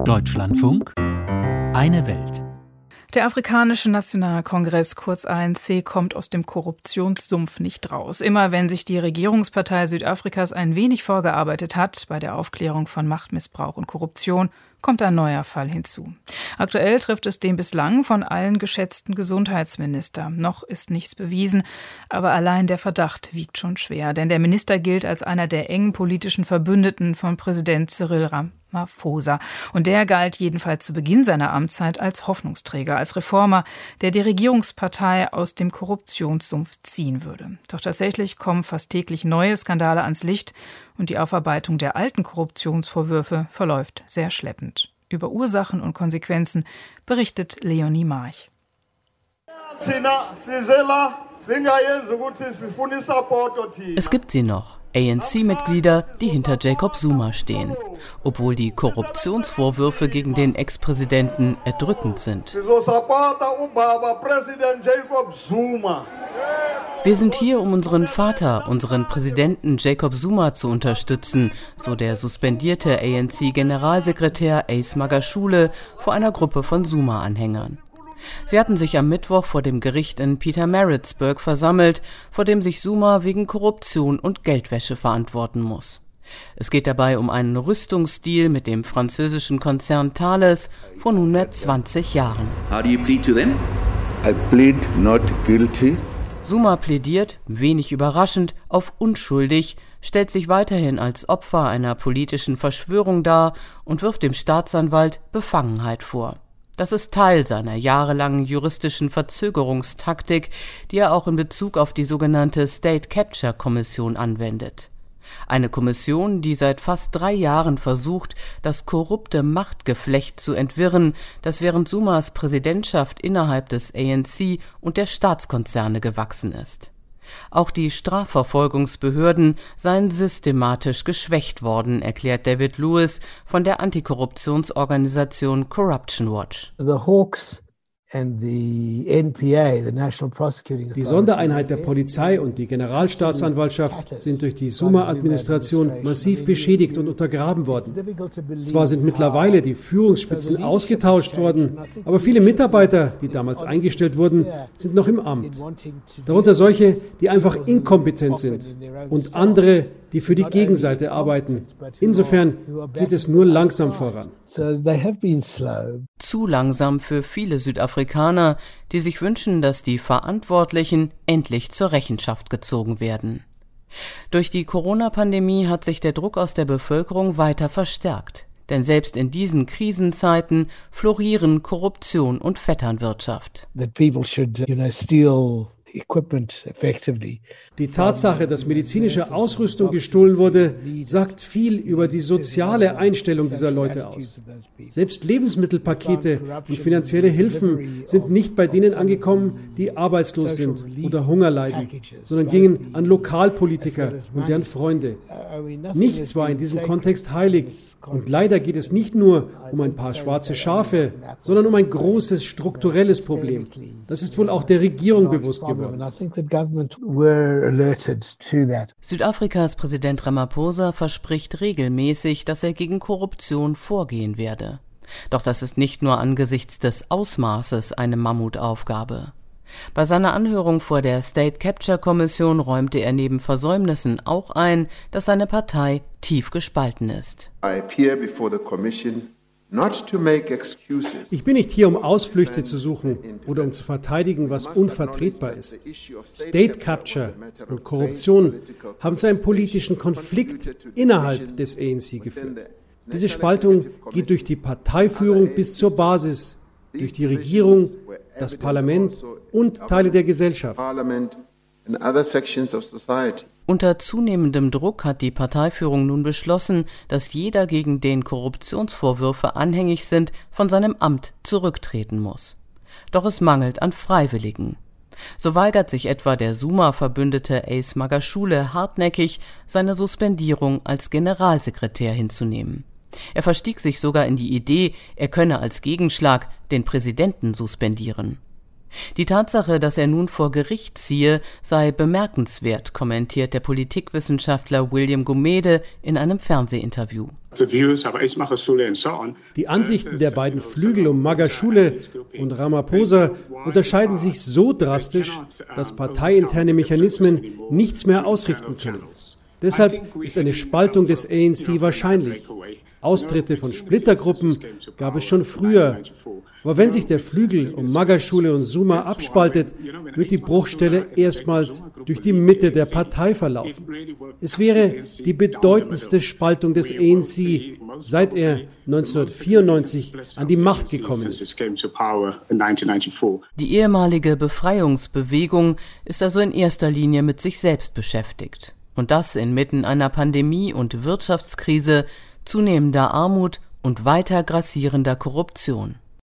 Deutschlandfunk Eine Welt. Der Afrikanische Nationalkongress, kurz ANC, kommt aus dem Korruptionssumpf nicht raus. Immer wenn sich die Regierungspartei Südafrikas ein wenig vorgearbeitet hat bei der Aufklärung von Machtmissbrauch und Korruption, kommt ein neuer Fall hinzu. Aktuell trifft es den bislang von allen geschätzten Gesundheitsminister. Noch ist nichts bewiesen, aber allein der Verdacht wiegt schon schwer, denn der Minister gilt als einer der engen politischen Verbündeten von Präsident Cyril Ramaphosa. Und der galt jedenfalls zu Beginn seiner Amtszeit als Hoffnungsträger, als Reformer, der die Regierungspartei aus dem Korruptionssumpf ziehen würde. Doch tatsächlich kommen fast täglich neue Skandale ans Licht und die Aufarbeitung der alten Korruptionsvorwürfe verläuft sehr schleppend. Über Ursachen und Konsequenzen berichtet Leonie March. Es gibt sie noch, ANC-Mitglieder, die hinter Jacob Zuma stehen, obwohl die Korruptionsvorwürfe gegen den Ex-Präsidenten erdrückend sind. Wir sind hier, um unseren Vater, unseren Präsidenten Jacob Zuma zu unterstützen, so der suspendierte ANC-Generalsekretär Ace Magashule vor einer Gruppe von Zuma-Anhängern. Sie hatten sich am Mittwoch vor dem Gericht in Peter Maritzburg versammelt, vor dem sich Zuma wegen Korruption und Geldwäsche verantworten muss. Es geht dabei um einen Rüstungsdeal mit dem französischen Konzern Thales vor nunmehr 20 Jahren. How do you plead to them? I plead not guilty. Suma plädiert, wenig überraschend, auf unschuldig, stellt sich weiterhin als Opfer einer politischen Verschwörung dar und wirft dem Staatsanwalt Befangenheit vor. Das ist Teil seiner jahrelangen juristischen Verzögerungstaktik, die er auch in Bezug auf die sogenannte State Capture Kommission anwendet. Eine Kommission, die seit fast drei Jahren versucht, das korrupte Machtgeflecht zu entwirren, das während Sumas Präsidentschaft innerhalb des ANC und der Staatskonzerne gewachsen ist. Auch die Strafverfolgungsbehörden seien systematisch geschwächt worden, erklärt David Lewis von der Antikorruptionsorganisation Corruption Watch. The Hawks die Sondereinheit der Polizei und die Generalstaatsanwaltschaft sind durch die Suma-Administration massiv beschädigt und untergraben worden. Zwar sind mittlerweile die Führungsspitzen ausgetauscht worden, aber viele Mitarbeiter, die damals eingestellt wurden, sind noch im Amt. Darunter solche, die einfach inkompetent sind und andere, die für die Gegenseite arbeiten. Insofern geht es nur langsam voran. Zu langsam für viele Südafrikaner, die sich wünschen, dass die Verantwortlichen endlich zur Rechenschaft gezogen werden. Durch die Corona-Pandemie hat sich der Druck aus der Bevölkerung weiter verstärkt. Denn selbst in diesen Krisenzeiten florieren Korruption und Vetternwirtschaft. That people should, you know, steal die Tatsache, dass medizinische Ausrüstung gestohlen wurde, sagt viel über die soziale Einstellung dieser Leute aus. Selbst Lebensmittelpakete und finanzielle Hilfen sind nicht bei denen angekommen, die arbeitslos sind oder Hunger leiden, sondern gingen an Lokalpolitiker und deren Freunde. Nichts war in diesem Kontext heilig. Und leider geht es nicht nur um ein paar schwarze Schafe, sondern um ein großes strukturelles Problem. Das ist wohl auch der Regierung bewusst geworden. Südafrikas Präsident Ramaphosa verspricht regelmäßig, dass er gegen Korruption vorgehen werde. Doch das ist nicht nur angesichts des Ausmaßes eine Mammutaufgabe. Bei seiner Anhörung vor der State Capture Kommission räumte er neben Versäumnissen auch ein, dass seine Partei tief gespalten ist. I appear before the commission ich bin nicht hier, um Ausflüchte zu suchen oder um zu verteidigen, was unvertretbar ist. State Capture und Korruption haben zu einem politischen Konflikt innerhalb des ANC geführt. Diese Spaltung geht durch die Parteiführung bis zur Basis, durch die Regierung, das Parlament und Teile der Gesellschaft. Unter zunehmendem Druck hat die Parteiführung nun beschlossen, dass jeder, gegen den Korruptionsvorwürfe anhängig sind, von seinem Amt zurücktreten muss. Doch es mangelt an Freiwilligen. So weigert sich etwa der Suma-Verbündete Ace Magashule hartnäckig, seine Suspendierung als Generalsekretär hinzunehmen. Er verstieg sich sogar in die Idee, er könne als Gegenschlag den Präsidenten suspendieren. Die Tatsache, dass er nun vor Gericht ziehe, sei bemerkenswert, kommentiert der Politikwissenschaftler William Gumede in einem Fernsehinterview. Die Ansichten der beiden Flügel um Magashule und Ramaphosa unterscheiden sich so drastisch, dass parteiinterne Mechanismen nichts mehr ausrichten können. Deshalb ist eine Spaltung des ANC wahrscheinlich. Austritte von Splittergruppen gab es schon früher. Aber wenn sich der Flügel um Magashule und Suma abspaltet, wird die Bruchstelle erstmals durch die Mitte der Partei verlaufen. Es wäre die bedeutendste Spaltung des ANC, seit er 1994 an die Macht gekommen ist. Die ehemalige Befreiungsbewegung ist also in erster Linie mit sich selbst beschäftigt. Und das inmitten einer Pandemie und Wirtschaftskrise, zunehmender Armut und weiter grassierender Korruption.